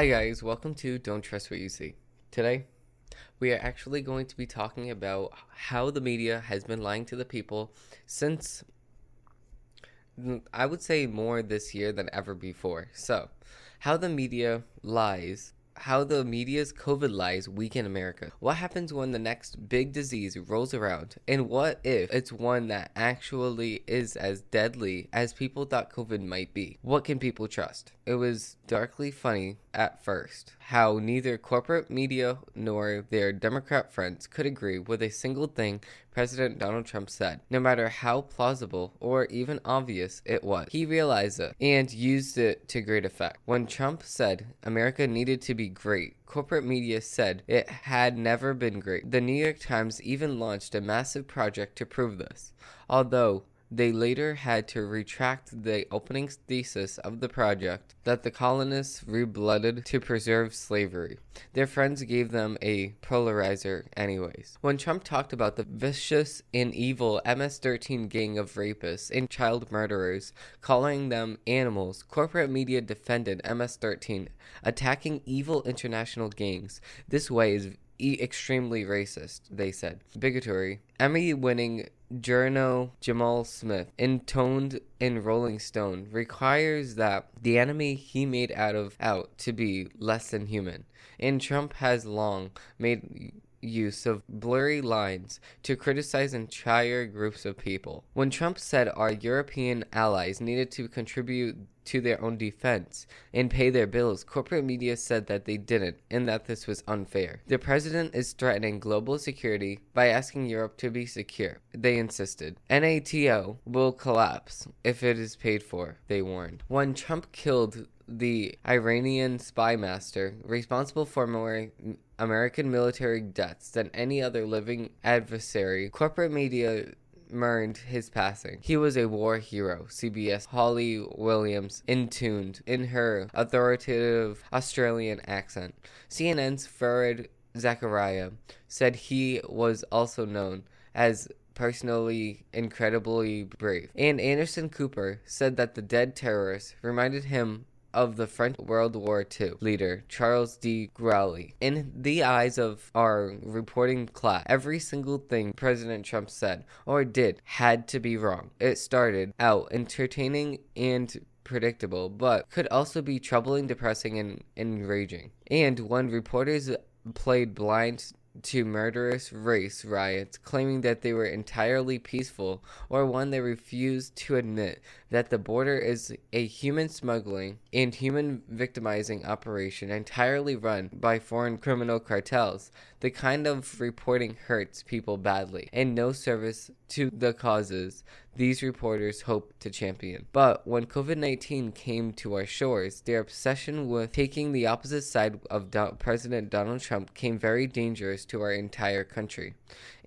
Hi, guys, welcome to Don't Trust What You See. Today, we are actually going to be talking about how the media has been lying to the people since I would say more this year than ever before. So, how the media lies how the media's COVID lies weaken America. What happens when the next big disease rolls around? And what if it's one that actually is as deadly as people thought COVID might be? What can people trust? It was darkly funny at first how neither corporate media nor their Democrat friends could agree with a single thing President Donald Trump said, no matter how plausible or even obvious it was. He realized it and used it to great effect. When Trump said America needed to be great, corporate media said it had never been great. The New York Times even launched a massive project to prove this. Although they later had to retract the opening thesis of the project that the colonists reblooded to preserve slavery. Their friends gave them a polarizer, anyways. When Trump talked about the vicious and evil MS 13 gang of rapists and child murderers, calling them animals, corporate media defended MS 13, attacking evil international gangs. This way is extremely racist, they said. Bigotry. Emmy winning journo Jamil Smith, intoned in Rolling Stone, requires that the enemy he made out of out to be less than human. And Trump has long made use of blurry lines to criticize entire groups of people. When Trump said our European allies needed to contribute to their own defense and pay their bills, corporate media said that they didn't and that this was unfair. The president is threatening global security by asking Europe to be secure. They insisted. NATO will collapse if it is paid for, they warned. When Trump killed the Iranian spy master responsible for more American military deaths than any other living adversary, corporate media mourned his passing. He was a war hero, CBS Holly Williams intoned in her authoritative Australian accent. CNN's Fareed Zakaria said he was also known as personally incredibly brave. And Anderson Cooper said that the dead terrorist reminded him of the French World War II leader, Charles de Gaulle. In the eyes of our reporting class, every single thing President Trump said or did had to be wrong. It started out entertaining and predictable, but could also be troubling, depressing, and enraging. And when reporters played blind to murderous race riots, claiming that they were entirely peaceful, or one that refused to admit that the border is a human smuggling and human victimizing operation entirely run by foreign criminal cartels. The kind of reporting hurts people badly and no service to the causes these reporters hope to champion. But when COVID 19 came to our shores, their obsession with taking the opposite side of Do- President Donald Trump came very dangerous to our entire country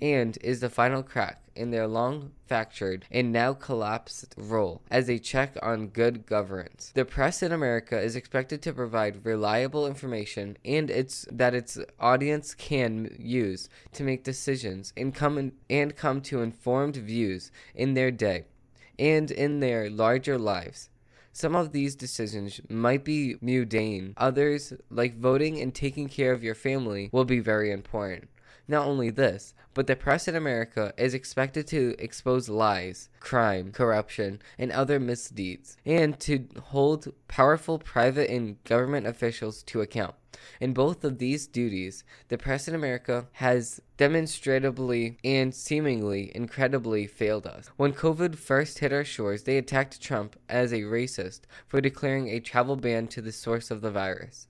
and is the final crack in their long fractured and now collapsed role as a check on good governance. The press in America is expected to provide reliable information and it's that its audience can use to make decisions and come in, and come to informed views in their day and in their larger lives. Some of these decisions might be mundane. Others, like voting and taking care of your family, will be very important. Not only this, but the press in America is expected to expose lies, crime, corruption, and other misdeeds, and to hold powerful private and government officials to account. In both of these duties, the press in America has demonstrably and seemingly incredibly failed us. When COVID first hit our shores, they attacked Trump as a racist for declaring a travel ban to the source of the virus.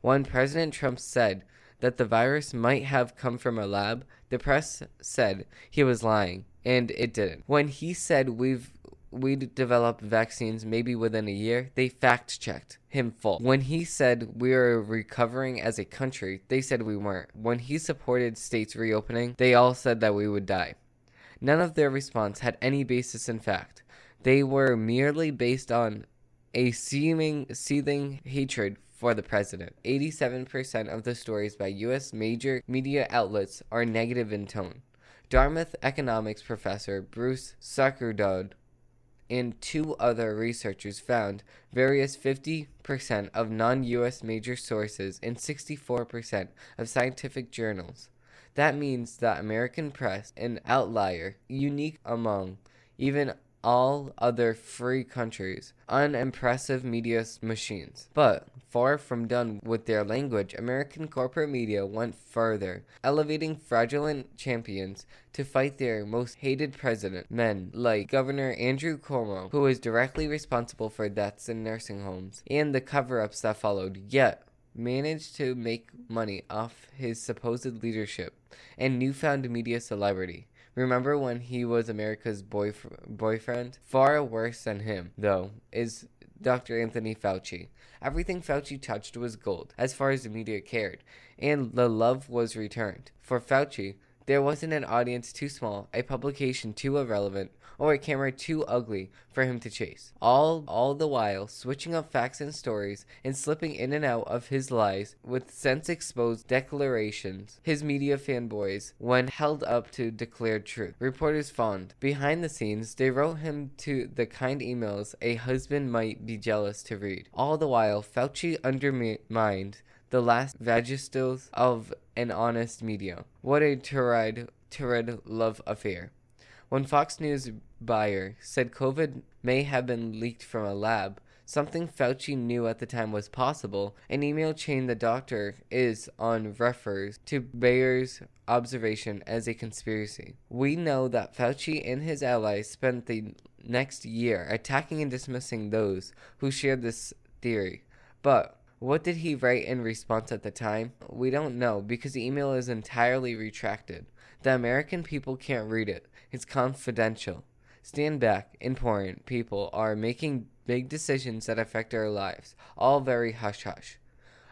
When President Trump said that the virus might have come from a lab, the press said he was lying, and it didn't. When he said we've we'd develop vaccines maybe within a year, they fact checked him full. When he said we are recovering as a country, they said we weren't. When he supported states reopening, they all said that we would die. None of their response had any basis in fact. They were merely based on a seeming seething hatred for the president. 87% of the stories by U.S. major media outlets are negative in tone. Dartmouth economics professor Bruce Sacerdote and two other researchers found various 50% of non US major sources and 64% of scientific journals. That means that American press, an outlier, unique among even all other free countries, unimpressive media machines. But far from done with their language, American corporate media went further, elevating fraudulent champions to fight their most hated president, men like Governor Andrew Cuomo, who was directly responsible for deaths in nursing homes, and the cover ups that followed. Yet, managed to make money off his supposed leadership and newfound media celebrity. Remember when he was America's boyf- boyfriend? Far worse than him, though, is Dr. Anthony Fauci. Everything Fauci touched was gold, as far as the media cared, and the love was returned. For Fauci, there wasn't an audience too small, a publication too irrelevant, or a camera too ugly for him to chase. All all the while switching up facts and stories and slipping in and out of his lies with sense exposed declarations. His media fanboys, when held up to declared truth, reporters fond. Behind the scenes, they wrote him to the kind emails a husband might be jealous to read. All the while, Fauci undermined the last vestigos of an honest media. What a torrid, torrid love affair. When Fox News Baier said COVID may have been leaked from a lab, something Fauci knew at the time was possible, an email chain the doctor is on refers to Baier's observation as a conspiracy. We know that Fauci and his allies spent the next year attacking and dismissing those who shared this theory. But what did he write in response at the time? We don't know because the email is entirely retracted. The American people can't read it. It's confidential. Stand back, important people are making big decisions that affect our lives, all very hush hush.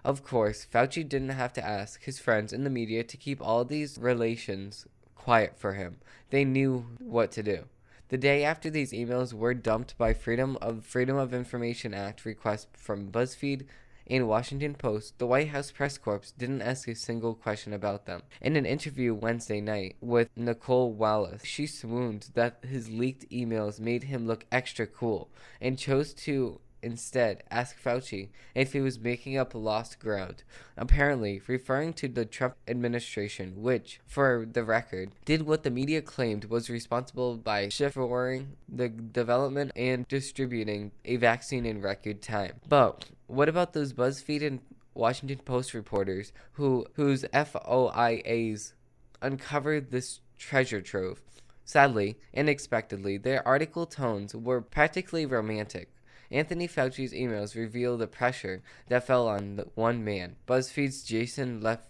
Of course, Fauci didn't have to ask his friends in the media to keep all these relations quiet for him. They knew what to do. The day after these emails were dumped by Freedom of Freedom of Information Act requests from BuzzFeed, in Washington Post, the White House press corps didn't ask a single question about them. In an interview Wednesday night with Nicolle Wallace, she swooned that his leaked emails made him look extra cool and chose to instead ask Fauci if he was making up lost ground, apparently referring to the Trump administration, which, for the record, did what the media claimed was responsible by chiffering the development and distributing a vaccine in record time. But what about those BuzzFeed and Washington Post reporters who whose FOIAs uncovered this treasure trove? Sadly, unexpectedly, their article tones were practically romantic. Anthony Fauci's emails reveal the pressure that fell on one man. BuzzFeed's Jason Lef-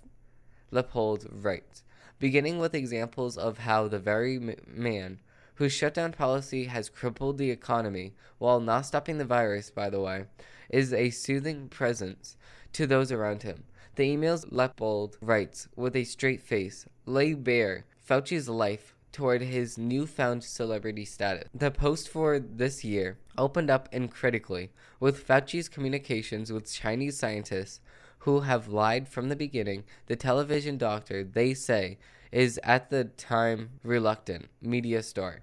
Leopold writes, beginning with examples of how the very m- man whose shutdown policy has crippled the economy while not stopping the virus, by the way, is a soothing presence to those around him. The emails Leopold writes with a straight face lay bare Fauci's life toward his newfound celebrity status. The post for this year opened up uncritically with Fauci's communications with Chinese scientists who have lied from the beginning. The television doctor, they say, is at the time reluctant media star.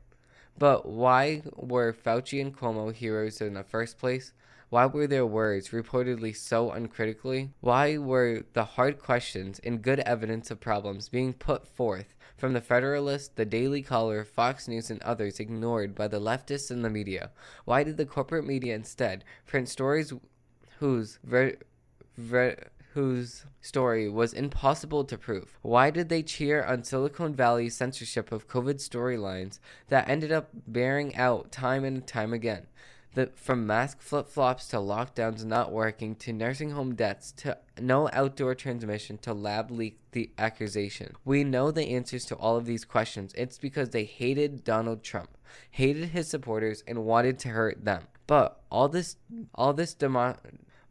But why were Fauci and Cuomo heroes in the first place? Why were their words reportedly so uncritically? Why were the hard questions and good evidence of problems being put forth from the Federalist, the Daily Caller, Fox News, and others ignored by the leftists and the media? Why did the corporate media instead print stories whose ver- ver- whose story was impossible to prove. Why did they cheer on Silicon Valley's censorship of COVID storylines that ended up bearing out time and time again? The, from mask flip flops to lockdowns not working to nursing home deaths to no outdoor transmission to lab leak the accusation. We know the answers to all of these questions. It's because they hated Donald Trump, hated his supporters, and wanted to hurt them. But all this, all this demo-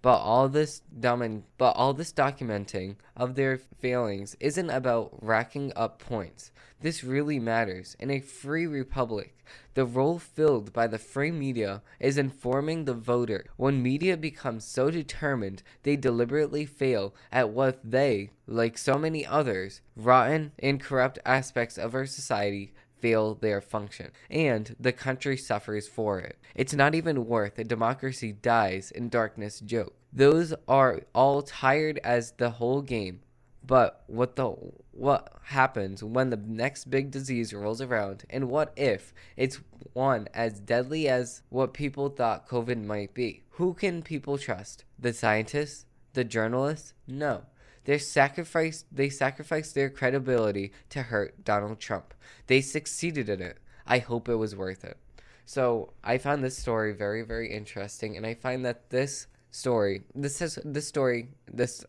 but all this dumb but all this documenting of their failings isn't about racking up points. This really matters. In a free republic, the role filled by the free media is informing the voter. When media becomes so determined, they deliberately fail at what they, like so many others, rotten and corrupt aspects of our society fail their function, and the country suffers for it. It's not even worth a democracy dies in darkness joke. Those are all tired as the whole game. But what the what happens when the next big disease rolls around and what if it's one as deadly as what people thought COVID might be? Who can people trust? The scientists? The journalists? No. They sacrificed they sacrificed their credibility to hurt Donald Trump. They succeeded in it. I hope it was worth it. So I found this story very, very interesting, and I find that this story, this is this story, this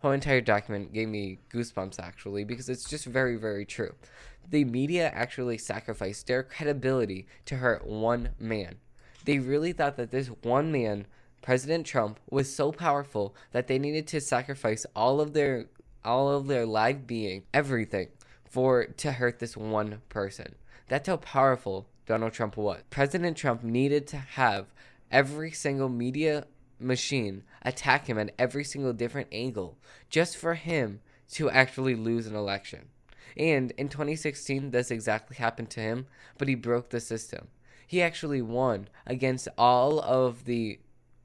whole entire document gave me goosebumps actually because it's just very, very true. The media actually sacrificed their credibility to hurt one man. They really thought that this one man President Trump was so powerful that they needed to sacrifice all of their all of their live being, everything, for to hurt this one person. That's how powerful Donald Trump was. President Trump needed to have every single media machine attack him at every single different angle just for him to actually lose an election. And in 2016, this exactly happened to him, but he broke the system. He actually won against all of the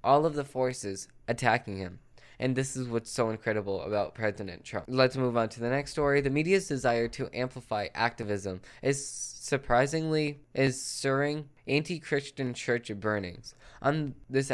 all of the forces attacking him. And this is what's so incredible about President Trump. Let's move on to the next story. The media's desire to amplify activism is surprisingly is stirring anti-Christian church burnings. On this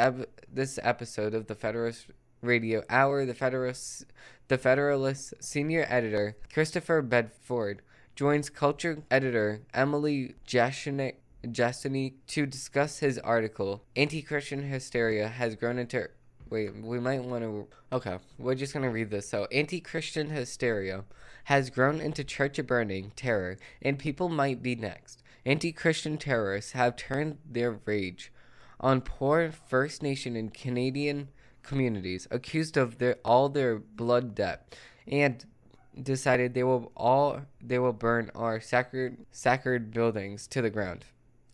this episode of the Federalist Radio Hour, the Federalist the Federalist senior editor Christopher Bedford joins culture editor Emily Jashinsky Justini to discuss his article. Anti Christian hysteria has grown into. Wait, we might want to. Okay, we're just going to read this. So, anti Christian hysteria has grown into church burning terror, and people might be next. Anti Christian terrorists have turned their rage on poor First Nation and Canadian communities, accused of their all their blood debt, and decided they will all they will burn our sacred sacred buildings to the ground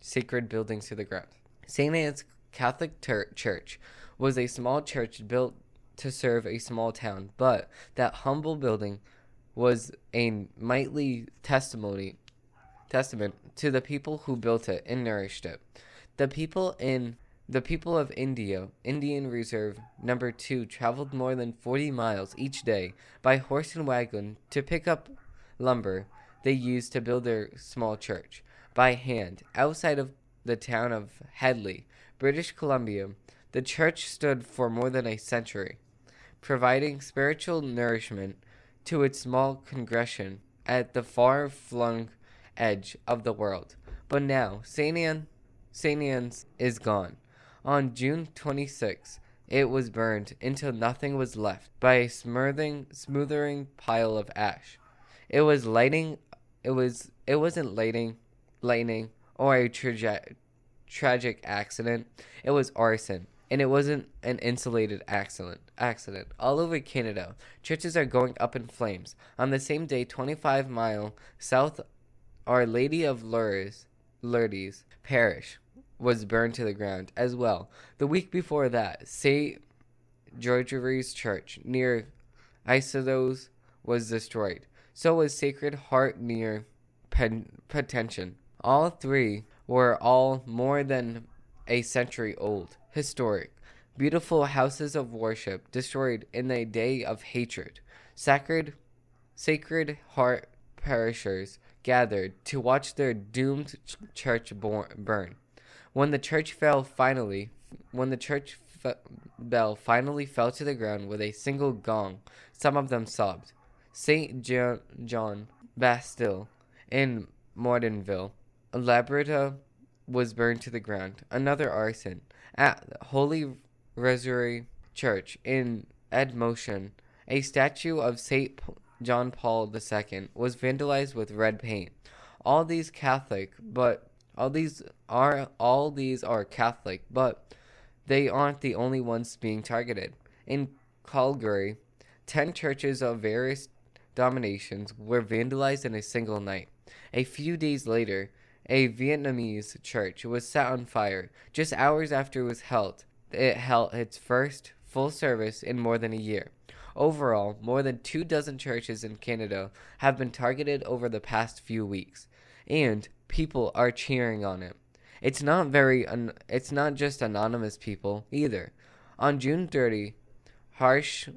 sacred buildings to the ground. St. Anne's Catholic Church was a small church built to serve a small town, but that humble building was a mighty testimony testament to the people who built it and nourished it. The people in the people of India, Indian Reserve number 2 traveled more than 40 miles each day by horse and wagon to pick up lumber they used to build their small church by hand outside of the town of Headley, British Columbia. The church stood for more than a century, providing spiritual nourishment to its small congregation at the far flung edge of the world. But now, St. Anne. Anne's is gone. On June 26, it was burned until nothing was left by a smoothing, smoothering pile of ash. It was lighting. It was. It wasn't lighting lightning, or a tragic tragic accident. It was arson, and it wasn't an insulated accident. Accident all over Canada, churches are going up in flames. On the same day, 25 mile south, Our Lady of Lourdes, Lourdes Parish was burned to the ground as well. The week before that, Saint George's Church near Isodose was destroyed. So was Sacred Heart near Pen-. All three were all more than a century old, historic, beautiful houses of worship destroyed in a day of hatred. Sacred, sacred heart parishers gathered to watch their doomed ch- church burn. When the church fell finally, when the church bell finally fell to the ground with a single gong, some of them sobbed. Saint John, John Bastille in Morinville Labrita was burned to the ground. Another arson at Holy Rosary Church in Edmonton. A statue of Saint John Paul II was vandalized with red paint. All these Catholic, but all these are all these are Catholic, but they aren't the only ones being targeted. In Calgary, 10 churches of various denominations were vandalized in a single night. A few days later, a Vietnamese church was set on fire just hours after it was held. It held its first full service in more than a year. Overall, more than two dozen churches in Canada have been targeted over the past few weeks. and people are cheering on it. It's not very un- it's not just anonymous people either. On June 30, Harsh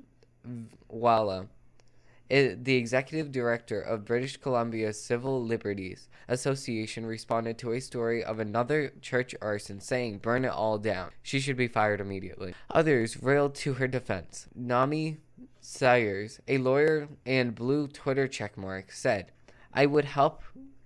Walia, the executive director of British Columbia Civil Liberties Association responded to a story of another church arson saying, Burn it all down. She should be fired immediately. Others railed to her defense. Naomi Sayers, a lawyer and blue Twitter checkmark, said, I would help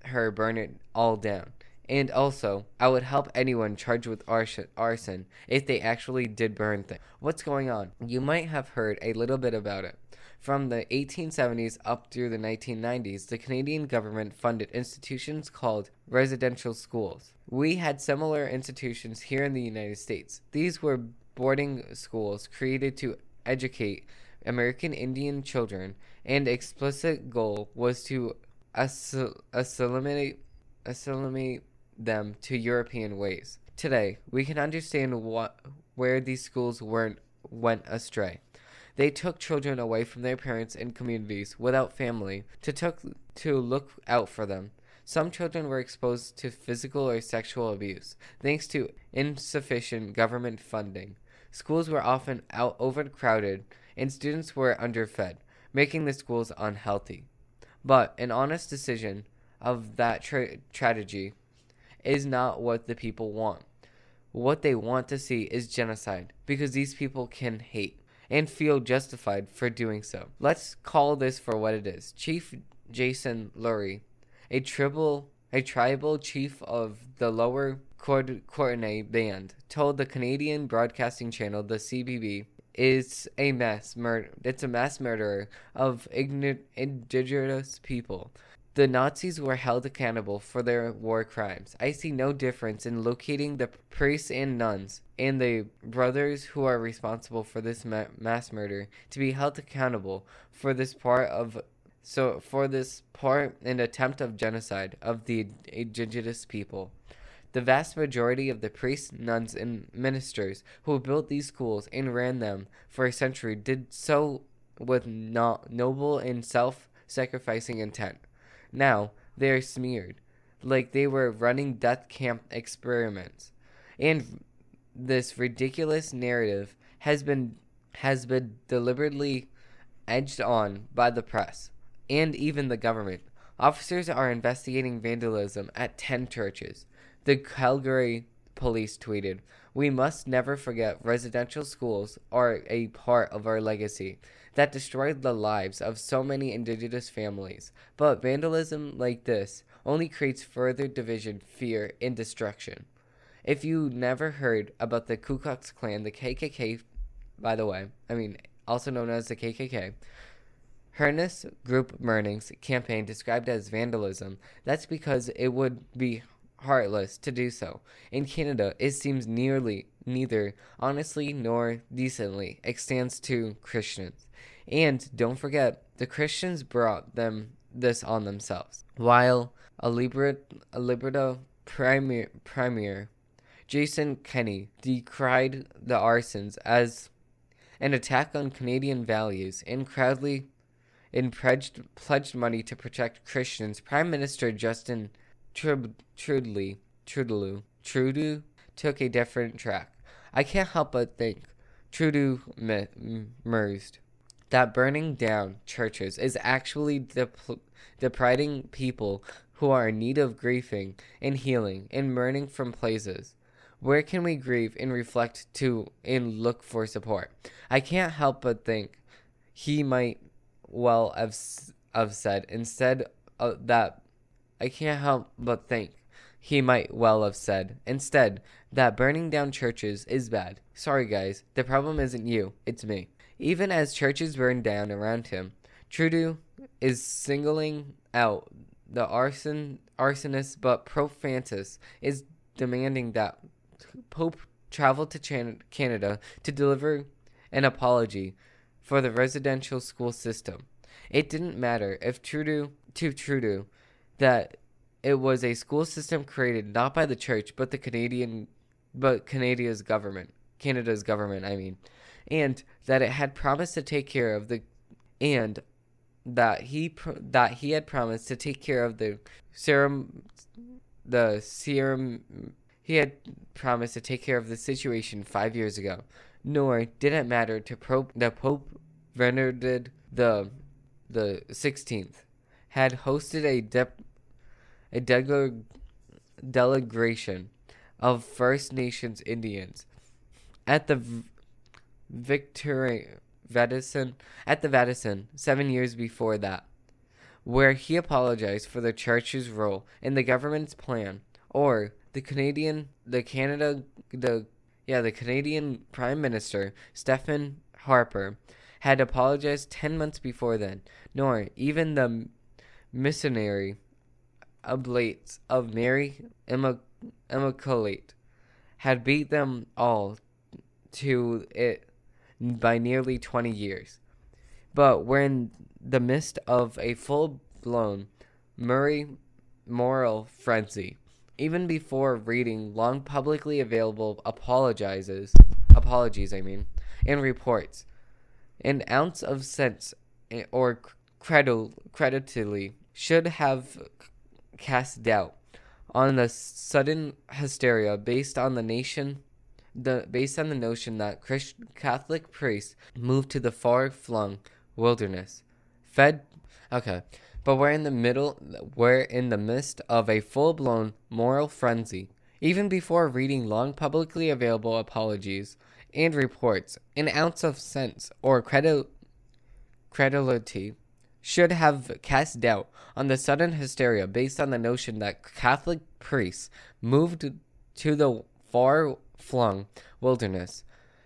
her burn it all down. And also, I would help anyone charged with arson if they actually did burn things. What's going on? You might have heard a little bit about it. From the 1870s up through the 1990s, the Canadian government funded institutions called residential schools. We had similar institutions here in the United States. These were boarding schools created to educate American Indian children, and explicit goal was to assimilate, assimilate them to European ways. Today, we can understand what where these schools weren't went astray. They took children away from their parents and communities without family to took to look out for them. Some children were exposed to physical or sexual abuse thanks to insufficient government funding. Schools were often out overcrowded and students were underfed, making the schools unhealthy. But an honest decision of that tra- tragedy is not what the people want. What they want to see is genocide because these people can hate and feel justified for doing so. Let's call this for what it is. Chief Jason Louie, a tribal a tribal chief of the lower Kootenay band, told the Canadian broadcasting channel the CBC is a mass murder. It's a mass murderer of indigenous people the Nazis were held accountable for their war crimes. I see no difference in locating the priests and nuns and the brothers who are responsible for this ma- mass murder to be held accountable for this part of so for this part and attempt of genocide of the indigenous people. The vast majority of the priests, nuns, and ministers who built these schools and ran them for a century did so with no- noble and self sacrificing intent. Now they are smeared like they were running death camp experiments. And this ridiculous narrative has been has been deliberately edged on by the press and even the government. Officers are investigating vandalism at 10 churches. The Calgary police tweeted, We must never forget residential schools are a part of our legacy that destroyed the lives of so many indigenous families. But vandalism like this only creates further division, fear, and destruction. If you never heard about the Ku Klux Klan, the KKK, by the way, I mean, also known as the KKK, Hernus Group Burnings campaign described as vandalism, that's because it would be heartless to do so. In Canada, it seems nearly neither honestly nor decently extends to Christians. And don't forget, the Christians brought them this on themselves. While a, Libra, a Liberta premier, premier, Jason Kenney decried the arsons as an attack on Canadian values and proudly and pledged, pledged money to protect Christians, Prime Minister Justin Trudeau, Trudeau, Trudeau took a different track. I can't help but think Trudeau merged that burning down churches is actually dep- depriving people who are in need of grieving and healing and mourning from places. Where can we grieve and reflect to and look for support? I can't help but think he might well have, have said instead of that. I can't help but think he might well have said instead that burning down churches is bad. Sorry, guys, the problem isn't you, it's me. Even as churches burn down around him, Trudeau is singling out the arson arsonist, but Pope Francis is demanding that Pope travel to Canada to deliver an apology for the residential school system. It didn't matter if Trudeau to Trudeau that it was a school system created not by the church but the Canadian but Canada's government, Canada's government, I mean and that it had promised to take care of the and that he that he had promised to take care of the serum the serum he had promised to take care of the situation 5 years ago. Nor did it matter to Pope the Pope Benedict the the 16th had hosted a de- a de- delegation of First Nations Indians at the v- Victoria Vatican at the Vatican 7 years before that where he apologized for the church's role in the government's plan or the Canadian the Canada the yeah the Canadian Prime Minister Stephen Harper had apologized 10 months before then nor even the missionary oblates of Mary Immaculate had beat them all to it by nearly 20 years. But we're in the midst of a full blown Murray moral frenzy. Even before reading long publicly available apologizes apologies I mean and reports. An ounce of sense eh, or credit creditly should have cast doubt on the sudden hysteria based on the nation the based on the notion that Christ, Catholic priests moved to the far-flung wilderness, fed. Okay, but we're in the middle. We're in the midst of a full-blown moral frenzy. Even before reading long publicly available apologies and reports, an ounce of sense or credulity should have cast doubt on the sudden hysteria based on the notion that Catholic priests moved to the far flung wilderness,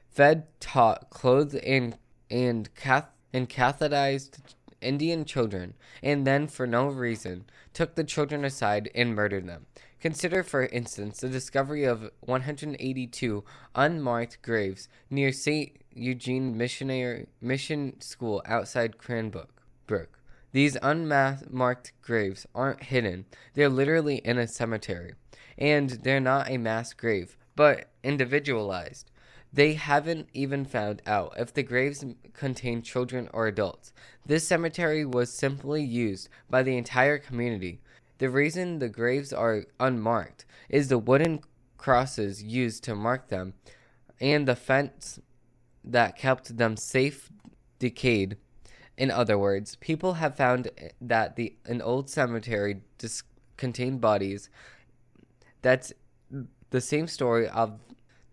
fed, taught, clothed, and and cath and catechized Indian children, and then, for no reason, took the children aside and murdered them. Consider, for instance, the discovery of 182 unmarked graves near St. Eugene Missionary Mission School outside Cranbrook. Brook. These unmarked graves aren't hidden, they're literally in a cemetery. And they're not a mass grave, but individualized. They haven't even found out if the graves contain children or adults. This cemetery was simply used by the entire community. The reason the graves are unmarked is the wooden crosses used to mark them and the fence that kept them safe decayed. In other words, people have found that the an old cemetery dis- contained bodies that's the same story of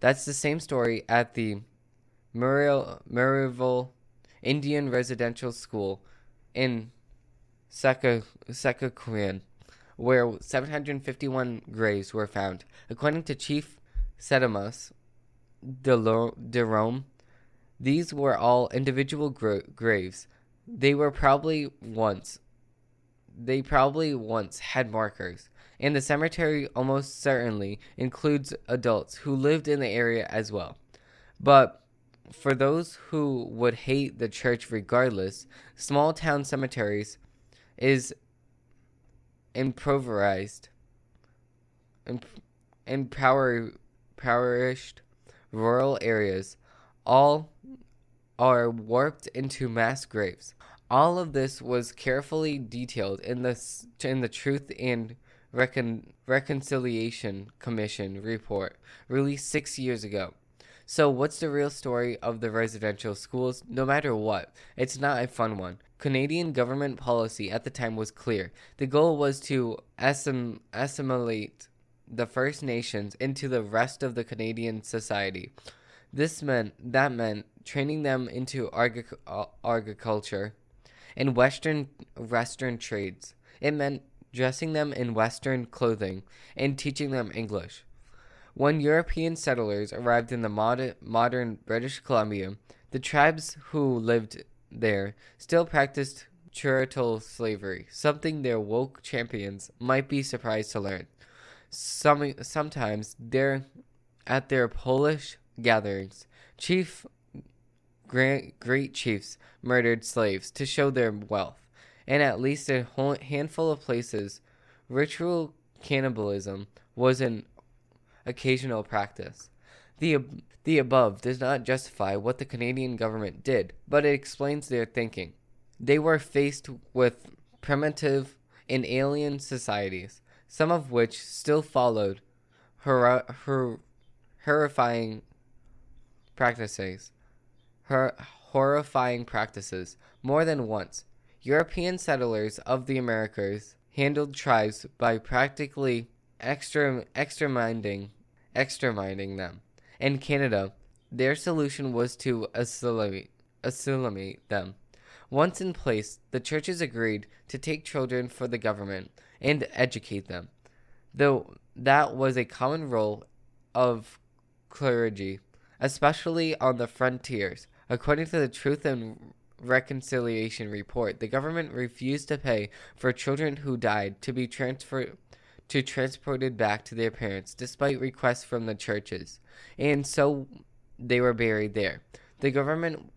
that's the same story at the Muriel Murrayville Indian Residential School in Sakakuan, where 751 graves were found. According to Chief Sedimus de Rome, these were all individual gra- graves. They were probably once they probably once had markers and the cemetery almost certainly includes adults who lived in the area as well. But for those who would hate the church regardless, small town cemeteries is improvised, empowered, impoverished rural areas, all are warped into mass graves. All of this was carefully detailed in the in the Truth and Recon- Reconciliation Commission report released six years ago. So, what's the real story of the residential schools? No matter what, it's not a fun one. Canadian government policy at the time was clear. The goal was to assim- assimilate the First Nations into the rest of the Canadian society. This meant that meant training them into agriculture and western western trades. It meant dressing them in Western clothing, and teaching them English. When European settlers arrived in the mod- modern British Columbia, the tribes who lived there still practiced chattel slavery, something their woke champions might be surprised to learn. Some, sometimes at their Polish gatherings, chief great chiefs murdered slaves to show their wealth and at least a handful of places, ritual cannibalism was an occasional practice. The, the above does not justify what the Canadian government did, but it explains their thinking. they were faced with primitive and alien societies, some of which still followed her, her horrifying practices. Her horrifying practices. More than once, European settlers of the Americas handled tribes by practically exterminating, exterminating them. In Canada, their solution was to assimilate, assimilate them. Once in place, the churches agreed to take children for the government and educate them, though that was a common role of clergy, especially on the frontiers. According to the Truth and Reconciliation report, the government refused to pay for children who died to be transferred to transported back to their parents despite requests from the churches. And so they were buried there. The government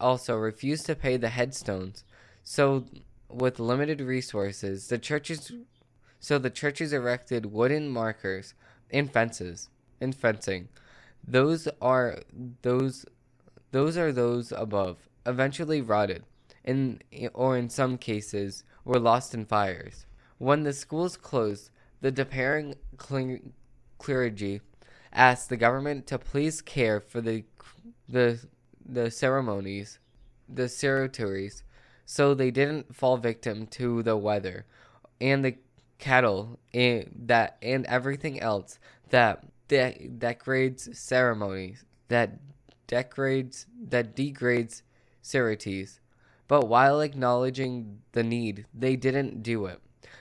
also refused to pay the headstones. So with limited resources, the churches so the churches erected wooden markers and fences and fencing. Those are those those are those above, eventually rotted, in, or in some cases were lost in fires. When the schools closed, the despairing clergy asked the government to please care for the the the ceremonies, the ceremonies, so they didn't fall victim to the weather and the cattle and that and everything else that that degrades ceremonies that degrades that degrades Sirates. But while acknowledging the need, they didn't do it.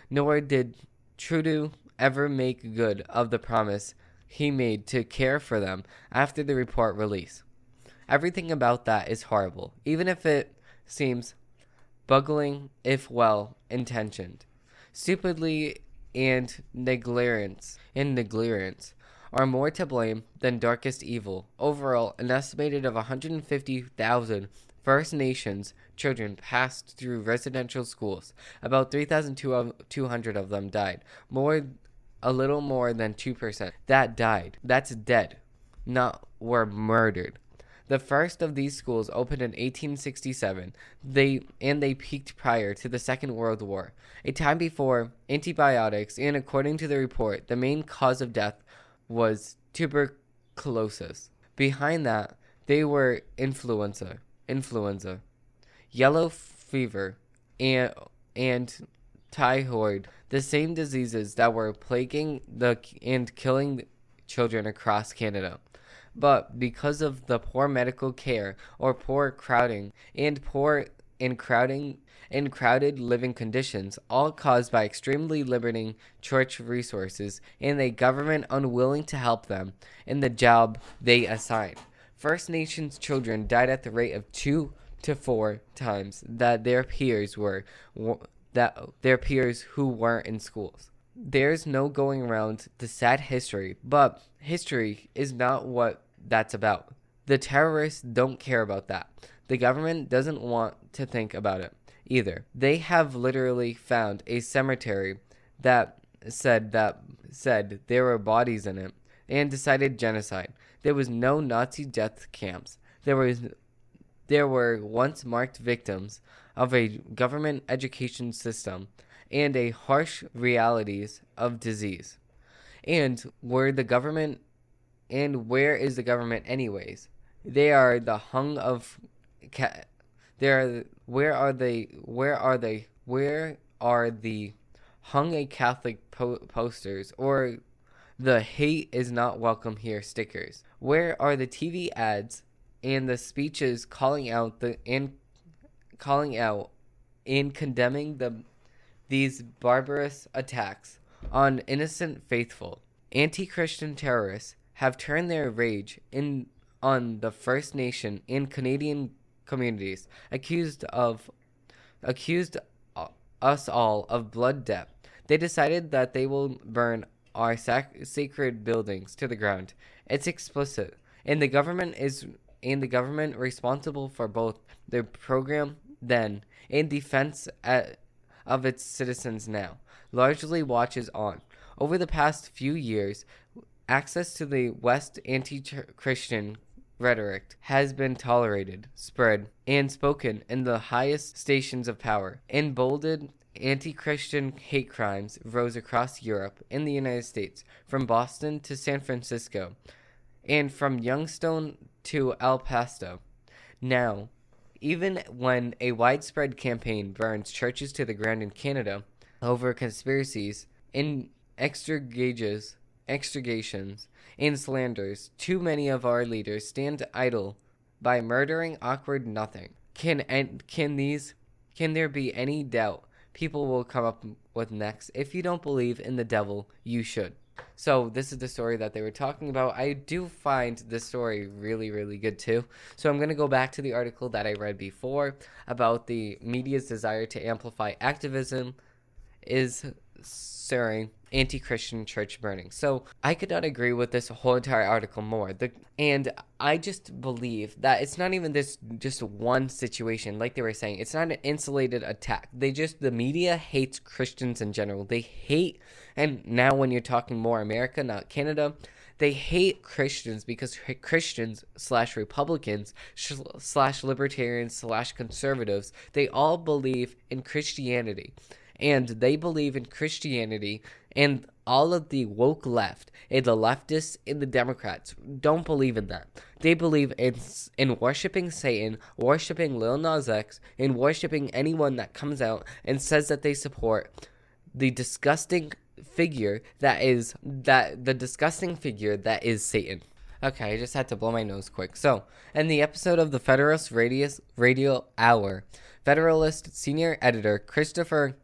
Nor did Trudeau ever make good of the promise he made to care for them after the report release. Everything about that is horrible, even if it seems bugling if well intentioned. Stupidly and negligence and negligence are more to blame than darkest evil. Overall, an estimated of 150,000 First Nations children passed through residential schools. About 3,200 of them died. More a little more than 2% that died. That's dead, not were murdered. The first of these schools opened in 1867. They and they peaked prior to the Second World War, a time before antibiotics, and according to the report, the main cause of death was tuberculosis. Behind that, they were influenza, influenza, yellow fever, and and typhoid, the same diseases that were plaguing the and killing children across Canada. But because of the poor medical care or poor crowding and poor and crowding in crowded living conditions, all caused by extremely limiting church resources and a government unwilling to help them in the job they assigned. First Nations children died at the rate of two to four times that their peers were that their peers who weren't in schools. There's no going around the sad history, but history is not what that's about. The terrorists don't care about that. The government doesn't want to think about it either. They have literally found a cemetery that said that said there were bodies in it and decided genocide. There was no Nazi death camps. There was there were once marked victims of a government education system and a harsh realities of disease. And where the government and where is the government anyways? They are the hung of ca- they are where are they where are they where are the hung a Catholic po- posters or the hate is not welcome here stickers? Where are the TV ads and the speeches calling out the and calling out in condemning the these barbarous attacks on innocent faithful anti-Christian terrorists have turned their rage in on the First Nation and Canadian communities accused of accused us all of blood debt. They decided that they will burn our sac- sacred buildings to the ground. It's explicit, and the government is and the government responsible for both the program then and defense at, of its citizens now largely watches on. Over the past few years, access to the West anti Christian rhetoric has been tolerated, spread, and spoken in the highest stations of power. Emboldened anti Christian hate crimes rose across Europe and the United States, from Boston to San Francisco, and from Youngstown to El Paso. Now, even when a widespread campaign burns churches to the ground in Canada over conspiracies, in extra gauges, extragations, and slanders, too many of our leaders stand idle by murdering awkward nothing. Can and can these can there be any doubt people will come up with next? If you don't believe in the devil, you should. So this is the story that they were talking about. I do find this story really, really good too. So I'm going to go back to the article that I read before about the media's desire to amplify activism is stirring anti-Christian church burning. So I could not agree with this whole entire article more. The, and I just believe that it's not even this just one situation. Like they were saying, it's not an insulated attack. They just the media hates Christians in general. They hate, and now when you're talking more America, not Canada. They hate Christians because Christians slash Republicans slash libertarians slash conservatives, they all believe in Christianity and they believe in Christianity and all of the woke left and the leftists and the Democrats don't believe in that. They believe in in worshiping Satan, worshiping Lil Nas X, and worshiping anyone that comes out and says that they support the disgusting figure that is that the disgusting figure that is Satan. Okay, I just had to blow my nose quick. So, in the episode of the Federalist Radius Radio Hour, Federalist senior editor Christopher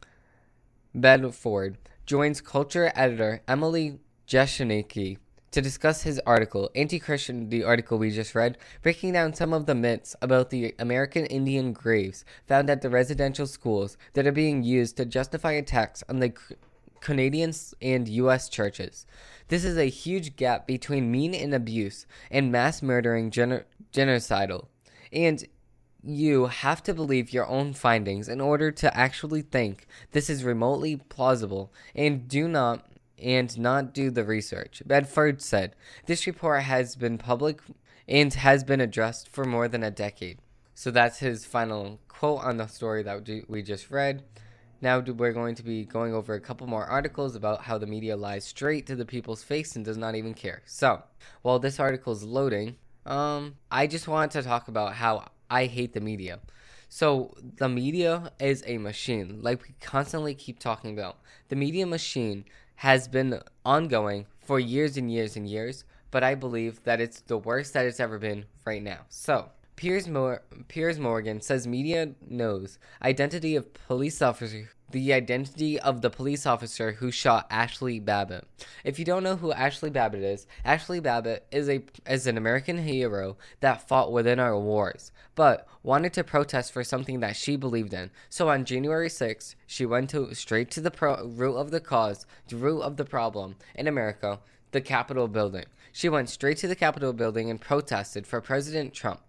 Bedford joins culture editor Emily Jashinsky to discuss his article, Anti Christian, the article we just read, breaking down some of the myths about the American Indian graves found at the residential schools that are being used to justify attacks on the Canadian and U.S. churches. This is a huge gap between mean and abuse and mass murdering genocidal. And you have to believe your own findings in order to actually think this is remotely plausible and do not and not do the research. Bedford said, This report has been public and has been addressed for more than a decade. So that's his final quote on the story that we just read. Now we're going to be going over a couple more articles about how the media lies straight to the people's face and does not even care. So, while this article is loading, um, I just want to talk about how I hate the media. So the media is a machine, like we constantly keep talking about. The media machine has been ongoing for years and years and years, but I believe that it's the worst that it's ever been right now. So Piers, Piers Morgan says media knows identity of police officer the identity of the police officer who shot Ashley Babbitt. If you don't know who Ashley Babbitt is, Ashley Babbitt is a is an American hero that fought within our wars, but wanted to protest for something that she believed in. So on January 6th, she went to straight to the pro- root of the cause, the root of the problem in America, the Capitol building. She went straight to the Capitol building and protested for President Trump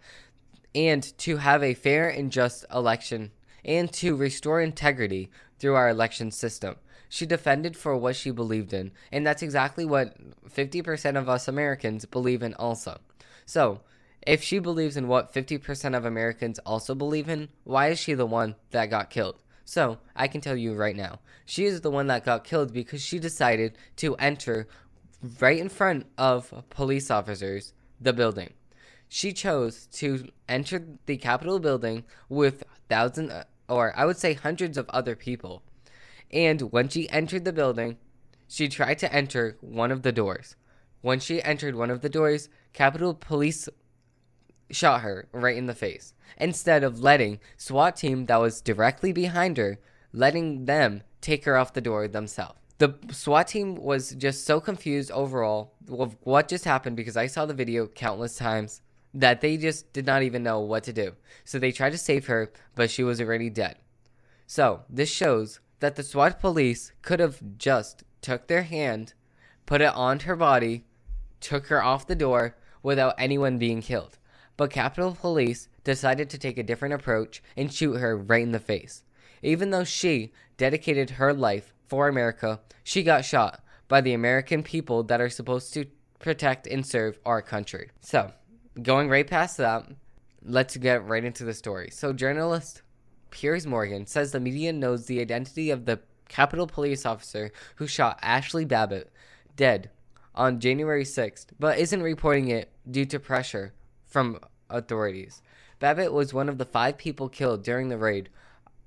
and to have a fair and just election and to restore integrity through our election system. She defended for what she believed in, and that's exactly what 50% of us Americans believe in also. So, if she believes in what 50% of Americans also believe in, why is she the one that got killed? So, I can tell you right now, she is the one that got killed because she decided to enter right in front of police officers the building. She chose to enter the Capitol building with thousands or I would say hundreds of other people. And when she entered the building, she tried to enter one of the doors. When she entered one of the doors, Capitol Police shot her right in the face instead of letting SWAT team that was directly behind her letting them take her off the door themselves. The SWAT team was just so confused overall of what just happened because I saw the video countless times that they just did not even know what to do. So they tried to save her, but she was already dead. So this shows that the SWAT police could have just took their hand, put it on her body, took her off the door without anyone being killed. But Capitol Police decided to take a different approach and shoot her right in the face. Even though she dedicated her life for America, she got shot by the American people that are supposed to protect and serve our country. So, going right past that, let's get right into the story. So, journalist Piers Morgan says the media knows the identity of the Capitol police officer who shot Ashley Babbitt dead on January 6th, but isn't reporting it due to pressure from authorities. Babbitt was one of the five people killed during the raid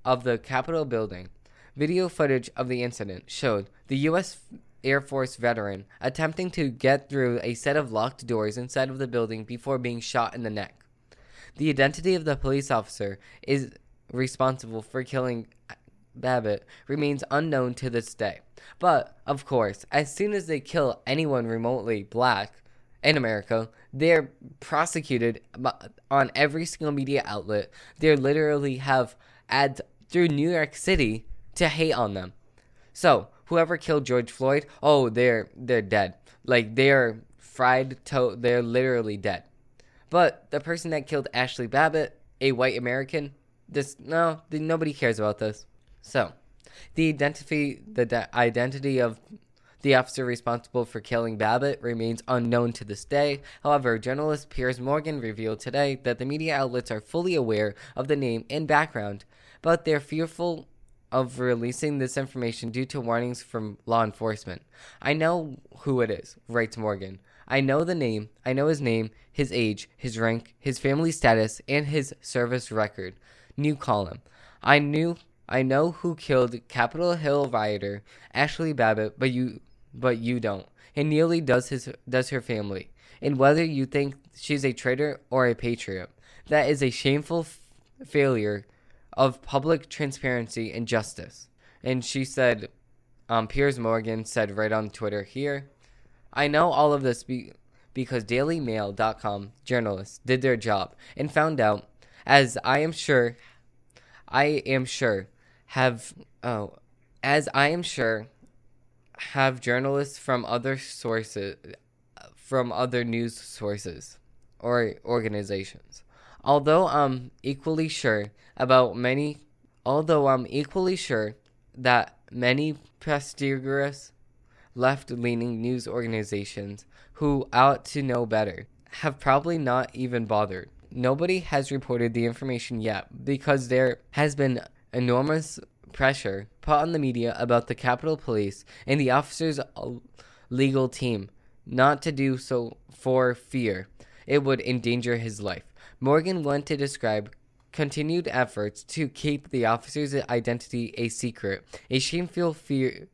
of the Capitol building. Video footage of the incident showed the U.S. Air Force veteran attempting to get through a set of locked doors inside of the building before being shot in the neck. The identity of the police officer is responsible for killing Babbitt remains unknown to this day. But, of course, as soon as they kill anyone remotely black in America, they're prosecuted on every single media outlet. They literally have ads through New York City to hate on them. So, whoever killed George Floyd, oh, they're they're dead. Like they're fried to they're literally dead. But the person that killed Ashley Babbitt, a white American, this no, nobody cares about this. So, the identity the de- identity of the officer responsible for killing Babbitt remains unknown to this day. However, journalist Piers Morgan revealed today that the media outlets are fully aware of the name and background, but they're fearful of releasing this information due to warnings from law enforcement. I know who it is, writes Morgan. I know the name, I know his name, his age, his rank, his family status, and his service record. New column. I knew I know who killed Capitol Hill rioter Ashley Babbitt, but you but you don't. And nearly does his does her family. And whether you think she's a traitor or a patriot, that is a shameful f- failure of public transparency and justice. And she said, um, Piers Morgan said right on Twitter here, I know all of this be- because DailyMail.com journalists did their job and found out, as I am sure, I am sure, have, oh, as I am sure, have journalists from other sources, from other news sources or organizations. Although I'm equally sure about many, although I'm equally sure that many prestigious left-leaning news organizations who ought to know better have probably not even bothered. Nobody has reported the information yet because there has been enormous pressure put on the media about the Capitol Police and the officer's legal team not to do so for fear it would endanger his life. Morgan went to describe continued efforts to keep the officer's identity a secret, a shameful fear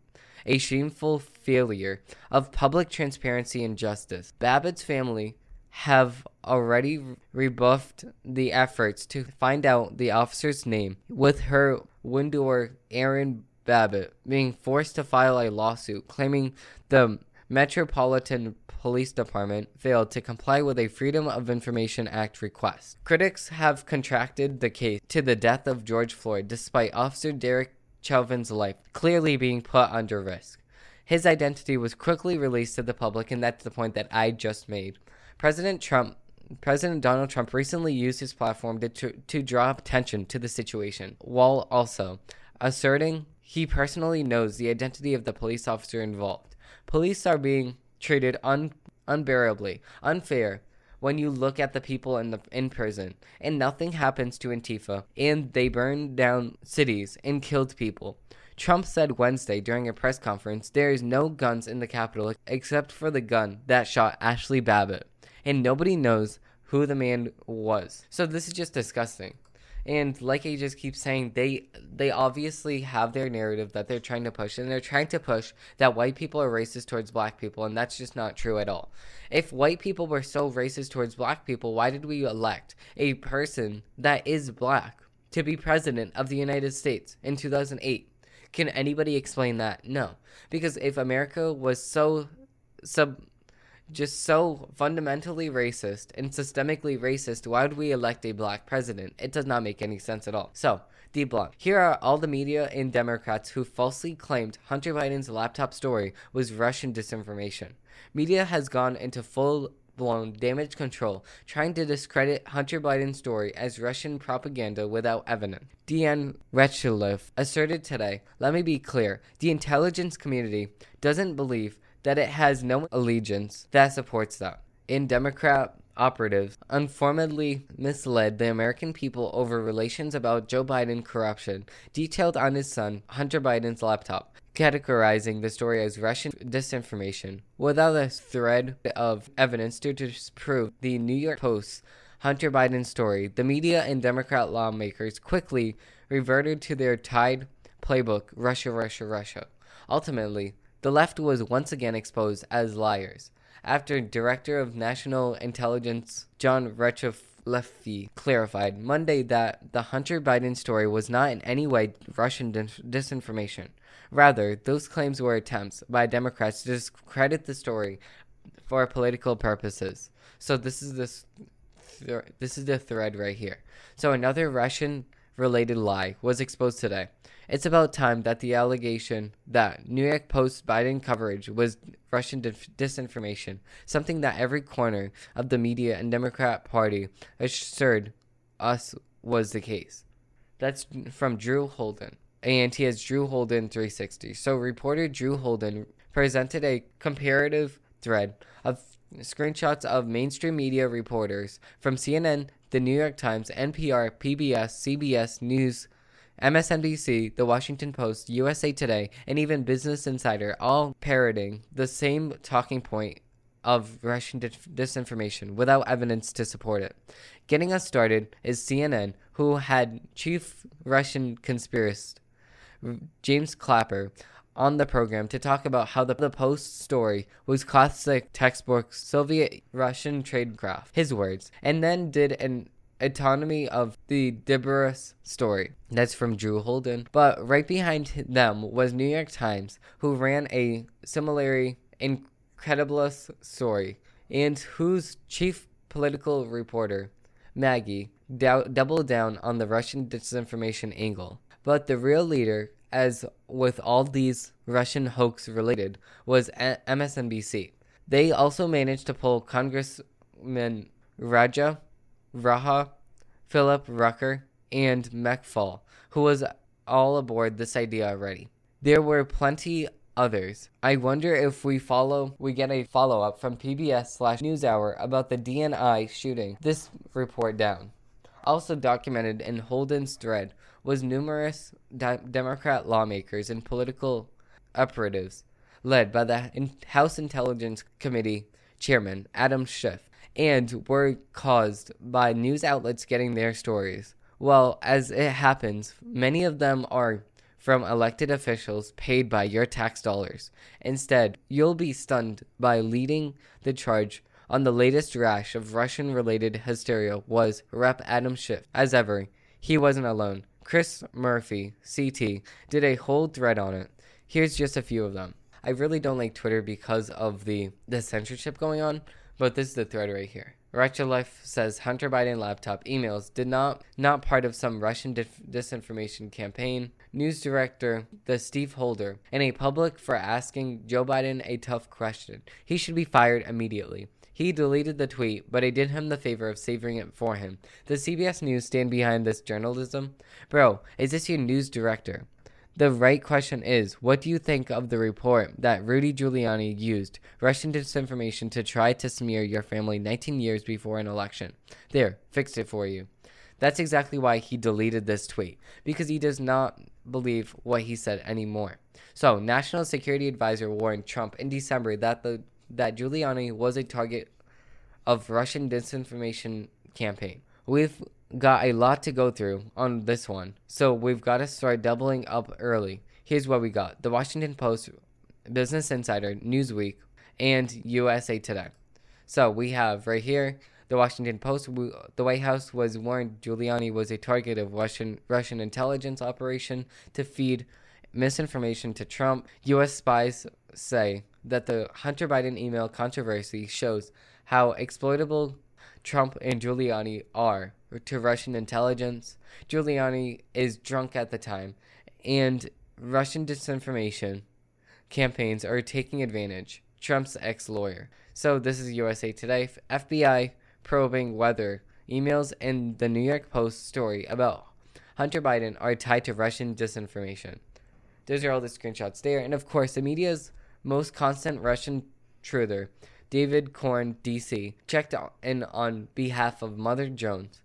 a shameful failure of public transparency and justice. Babbitt's family have already rebuffed the efforts to find out the officer's name, with her widower Erin Babbitt being forced to file a lawsuit claiming the Metropolitan Police Department failed to comply with a Freedom of Information Act request. Critics have contracted the case to the death of George Floyd despite Officer Derek Chauvin's life clearly being put under risk. His identity was quickly released to the public, and that's the point that I just made. President Trump President Donald Trump recently used his platform to, to, draw attention to the situation, while also asserting he personally knows the identity of the police officer involved. Police are being treated un, unbearably unfair when you look at the people in the in prison and nothing happens to Antifa and they burn down cities and killed people. Trump said Wednesday during a press conference there is no guns in the Capitol except for the gun that shot Ashley Babbitt and nobody knows who the man was. So this is just disgusting. And like I just keep saying, they they obviously have their narrative that they're trying to push, and they're trying to push that white people are racist towards black people, and that's just not true at all. If white people were so racist towards black people, why did we elect a person that is black to be president of the United States in 2008? Can anybody explain that? No, because if America was so sub just so fundamentally racist and systemically racist, why would we elect a black president? It does not make any sense at all. So, D Blunt. Here are all the media and Democrats who falsely claimed Hunter Biden's laptop story was Russian disinformation. Media has gone into full blown damage control, trying to discredit Hunter Biden's story as Russian propaganda without evidence. DNI Ratcliffe asserted today, let me be clear, the intelligence community doesn't believe that it has no allegiance that supports that. In Democrat operatives informedly misled the American people over relations about Joe Biden corruption detailed on his son Hunter Biden's laptop, categorizing the story as Russian disinformation without a thread of evidence to disprove the New York Post's Hunter Biden story. The media and Democrat lawmakers quickly reverted to their tied playbook Russia, Russia, Russia. Ultimately, the left was once again exposed as liars after Director of National Intelligence John Ratcliffe clarified Monday that the Hunter Biden story was not in any way Russian dis- disinformation. Rather, those claims were attempts by Democrats to discredit the story for political purposes. So this is this th- this is the thread right here. So another Russian related lie was exposed today. It's about time that the allegation that New York Post Biden coverage was Russian disinformation, something that every corner of the media and Democrat Party assured us was the case. That's from Drew Holden. And he has Drew Holden 360. So reporter Drew Holden presented a comparative thread of screenshots of mainstream media reporters from CNN, the New York Times, NPR, PBS, CBS News, MSNBC, The Washington Post, USA Today, and even Business Insider all parroting the same talking point of Russian disinformation without evidence to support it. Getting us started is CNN, who had chief Russian conspiracist James Clapper on the program to talk about how the, the Post story was classic textbook Soviet Russian tradecraft, his words, and then did an autonomy of the Debris story. That's from Drew Holden. But right behind them was New York Times, who ran a similarly incredulous story, and whose chief political reporter, Maggie, doubled down on the Russian disinformation angle. But the real leader, as with all these Russian hoax related, was MSNBC. They also managed to pull Congressman Raja Raha, Philip Rucker, and McFaul, who was all aboard this idea already. There were plenty others. I wonder if we follow we get a follow up from PBS slash NewsHour about the DNI shooting this report down. Also documented in Holden's thread was numerous de- Democrat lawmakers and political operatives led by the House Intelligence Committee Chairman Adam Schiff and were caused by news outlets getting their stories. Well, as it happens, many of them are from elected officials paid by your tax dollars. Instead, you'll be stunned by leading the charge on the latest rash of Russian related hysteria was Rep. Adam Schiff. As ever, he wasn't alone. Chris Murphy, CT, did a whole thread on it. Here's just a few of them. I really don't like Twitter because of the, the censorship going on, but this is the thread right here. Life says Hunter Biden laptop emails did not not part of some Russian dif- disinformation campaign. News director the Steve Holder in a public for asking Joe Biden a tough question. He should be fired immediately. He deleted the tweet, but I did him the favor of saving it for him. Does CBS News stand behind this journalism? Bro, is this your news director? The right question is what do you think of the report that Rudy Giuliani used Russian disinformation to try to smear your family 19 years before an election? There, fixed it for you. That's exactly why he deleted this tweet, because he does not believe what he said anymore. So, National Security Advisor warned Trump in December that the that Giuliani was a target of Russian disinformation campaign. We've got a lot to go through on this one, so we've got to start doubling up early. Here's what we got The Washington Post, Business Insider, Newsweek, and USA Today. So we have right here the Washington Post. The White House was warned Giuliani was a target of Russian Russian intelligence operation to feed misinformation to Trump. U.S. spies say that the Hunter Biden email controversy shows how exploitable Trump and Giuliani are to Russian intelligence. Giuliani is drunk at the time, and Russian disinformation campaigns are taking advantage. Trump's ex lawyer. So, this is USA Today. FBI probing whether emails in the New York Post story about Hunter Biden are tied to Russian disinformation. Those are all the screenshots there. And of course, the media's most constant Russian truther, David Corn, DC, checked in on behalf of Mother Jones.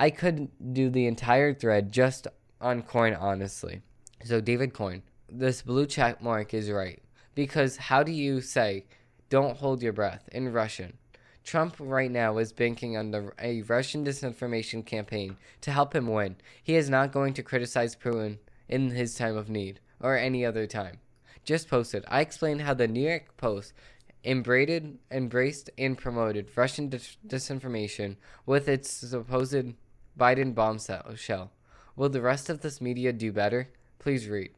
I could do the entire thread just on Coin, honestly. So, David Coin, this blue check mark is right. Because how do you say, don't hold your breath in Russian? Trump right now is banking on the, a Russian disinformation campaign to help him win. He is not going to criticize Putin in his time of need or any other time. Just posted, I explained how the New York Post embraced, embraced and promoted Russian dis- disinformation with its supposed Biden bombs bombshell. Will the rest of this media do better? Please read.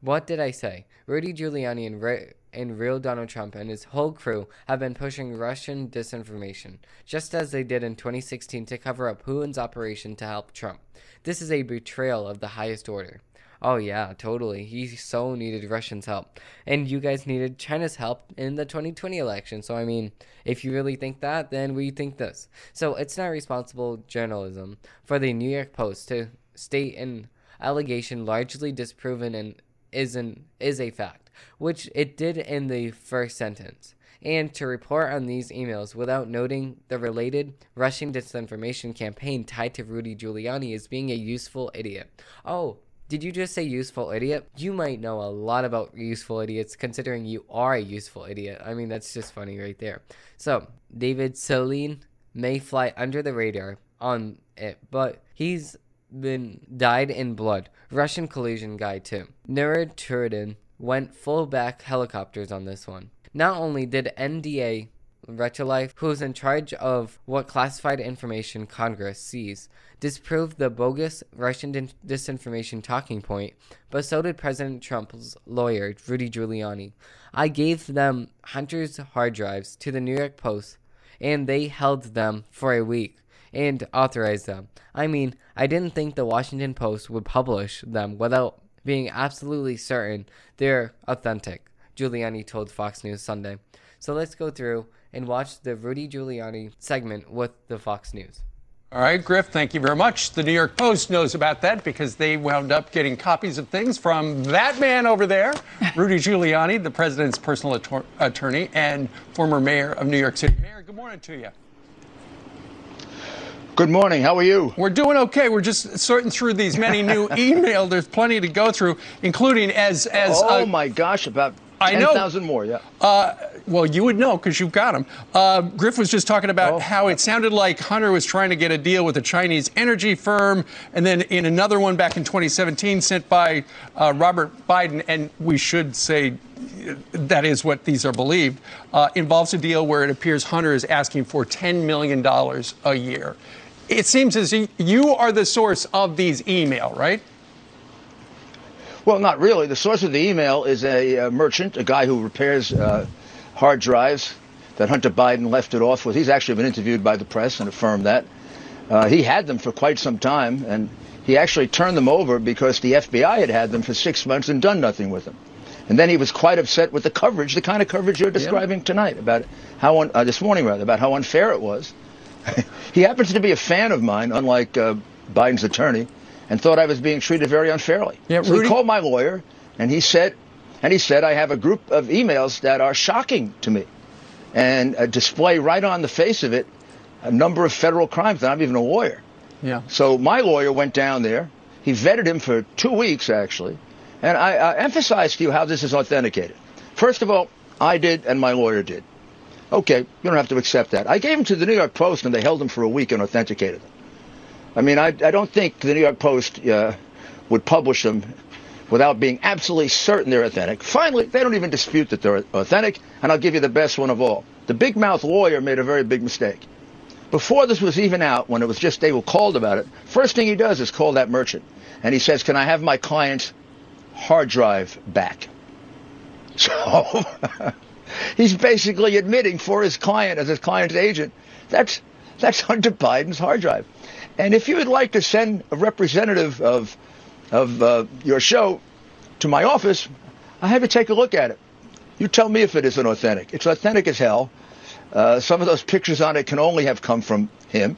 What did I say? Rudy Giuliani and, re- and real Donald Trump and his whole crew have been pushing Russian disinformation, just as they did in 2016 to cover up Putin's operation to help Trump. This is a betrayal of the highest order. Oh, yeah, totally. He so needed Russians' help. And you guys needed China's help in the 2020 election. So, I mean, if you really think that, then we think this. So, it's not responsible journalism for the New York Post to state an allegation largely disproven and is an is a fact, which it did in the first sentence, and to report on these emails without noting the related Russian disinformation campaign tied to Rudy Giuliani as being a useful idiot. Oh, did you just say useful idiot? You might know a lot about useful idiots considering you are a useful idiot. I mean, that's just funny right there. So, David Celine may fly under the radar on it, but he's been dyed in blood. Russian collusion guy too. Neera Tanden went full back helicopters on this one. Not only did NDA Ratcliffe, who is in charge of what classified information Congress sees, disproved the bogus Russian disinformation talking point, but so did President Trump's lawyer, Rudy Giuliani. I gave them Hunter's hard drives to the New York Post, and they held them for a week and authorized them. I mean, I didn't think the Washington Post would publish them without being absolutely certain they're authentic, Giuliani told Fox News Sunday. So let's go through and watch the Rudy Giuliani segment with the Fox News. All right, Griff, thank you very much. The New York Post knows about that because they wound up getting copies of things from that man over there, Rudy Giuliani, the president's personal attorney and former mayor of New York City. Mayor, good morning to you. Good morning. How are you? We're doing okay. We're just sorting through these many new emails. There's plenty to go through, including as as. Oh uh, my gosh, about ten thousand more. Yeah. Uh, well, you would know because you've got them. Uh, Griff was just talking about oh. how it sounded like Hunter was trying to get a deal with a Chinese energy firm, and then in another one back in 2017 sent by uh, Robert Biden, and we should say that is what these are believed, uh, involves a deal where it appears Hunter is asking for $10 million a year. It seems as you are the source of these email, right? Well, not really. The source of the email is a, a merchant, a guy who repairs uh, hard drives that Hunter Biden left it off with. He's actually been interviewed by the press and affirmed that. Uh, he had them for quite some time, and he actually turned them over because the FBI had had them for six months and done nothing with them. And then he was quite upset with the coverage, the kind of coverage you're describing tonight about how un- uh, this morning rather about how unfair it was he happens to be a fan of mine, unlike uh, Biden's attorney, and thought I was being treated very unfairly. Yeah, so he called my lawyer, and he said, and he said, I have a group of emails that are shocking to me, and uh, display right on the face of it a number of federal crimes. And I'm even a lawyer. Yeah. So my lawyer went down there. He vetted him for two weeks, actually. And I uh, emphasized to you how this is authenticated. First of all, I did and my lawyer did. Okay, you don't have to accept that. I gave them to the New York Post, and they held them for a week and authenticated them. I mean, I, I don't think the New York Post uh, would publish them without being absolutely certain they're authentic. Finally, they don't even dispute that they're authentic, and I'll give you the best one of all. The big mouth lawyer made a very big mistake. Before this was even out, when it was just they were called about it, first thing he does is call that merchant, and he says, "Can I have my client's hard drive back?" So He's basically admitting for his client, as his client's agent, that's that's Hunter Biden's hard drive. And if you would like to send a representative of of uh, your show to my office, I have you take a look at it. You tell me if it isn't authentic. It's authentic as hell. Uh, some of those pictures on it can only have come from him.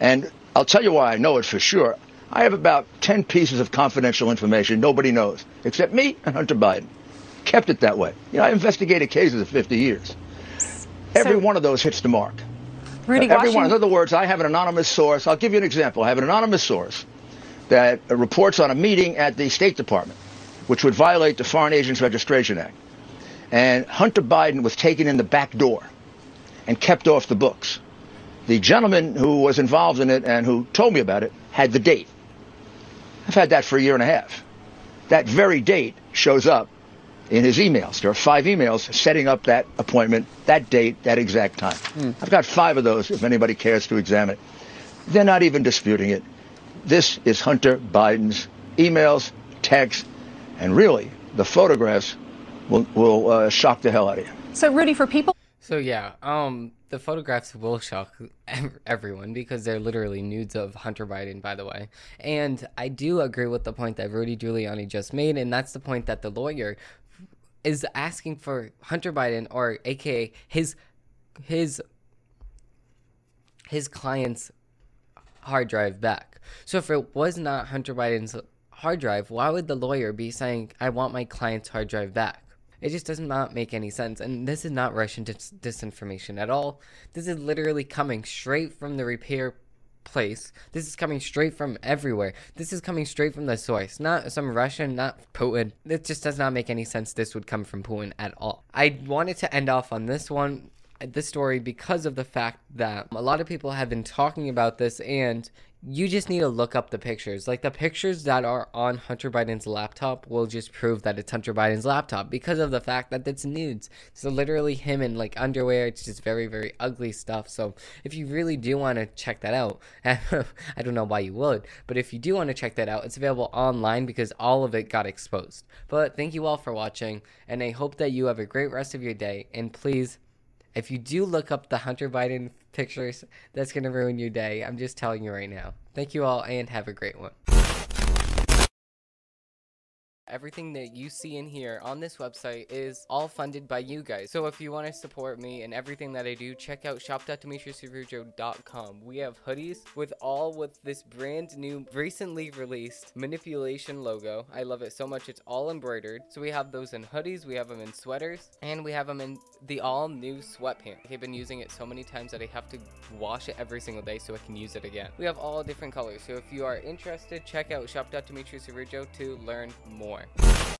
And I'll tell you why I know it for sure. I have about 10 pieces of confidential information nobody knows, except me and Hunter Biden kept it that way. You know, I investigated cases of 50 years. Every So- one of those hits the mark. Rudy, Every one. In other words, I have an anonymous source. I'll give you an example. I have an anonymous source that reports on a meeting at the State Department, which would violate the Foreign Agents Registration Act. And Hunter Biden was taken in the back door and kept off the books. The gentleman who was involved in it and who told me about it had the date. I've had that for a year and a half. That very date shows up in his emails. There are five emails setting up that appointment, that date, that exact time. I've got five of those if anybody cares to examine it. They're not even disputing it. This is Hunter Biden's emails, texts, and really, the photographs will, will uh, shock the hell out of you. so Rudy, for people So yeah, um, the photographs will shock everyone because they're literally nudes of Hunter Biden, by the way. And I do agree with the point that Rudy Giuliani just made, and that's the point that the lawyer is asking for Hunter Biden, or AKA his his his client's hard drive back. So if it was not Hunter Biden's hard drive, why would the lawyer be saying, I want my client's hard drive back? It just does not make any sense. And this is not Russian dis- disinformation at all. This is literally coming straight from the repair place. This is coming straight from everywhere. This is coming straight from the source. Not some Russian, not Putin. It just does not make any sense this would come from Putin at all. I wanted to end off on this one this story because of the fact that a lot of people have been talking about this and you just need to look up the pictures. Like the pictures that are on Hunter Biden's laptop will just prove that it's Hunter Biden's laptop because of the fact that it's nudes. So literally him in like underwear, it's just very, very ugly stuff. So if you really do want to check that out, I don't know why you would, but if you do want to check that out, it's available online because all of it got exposed. But thank you all for watching, and I hope that you have a great rest of your day. And please if you do look up the Hunter Biden pictures, that's going to ruin your day. I'm just telling you right now. Thank you all and have a great one. Everything that you see in here on this website is all funded by you guys. So if you want to support me and everything that I do, check out shop.demetriusarujo.com. We have hoodies with all with this brand new, recently released manipulation logo. I love it so much. It's all embroidered. So we have those in hoodies, we have them in sweaters, and we have them in the all new sweatpants. I've been using it so many times that I have to wash it every single day so I can use it again. We have all different colors. So if you are interested, check out shop.demetriusarujo to learn more going.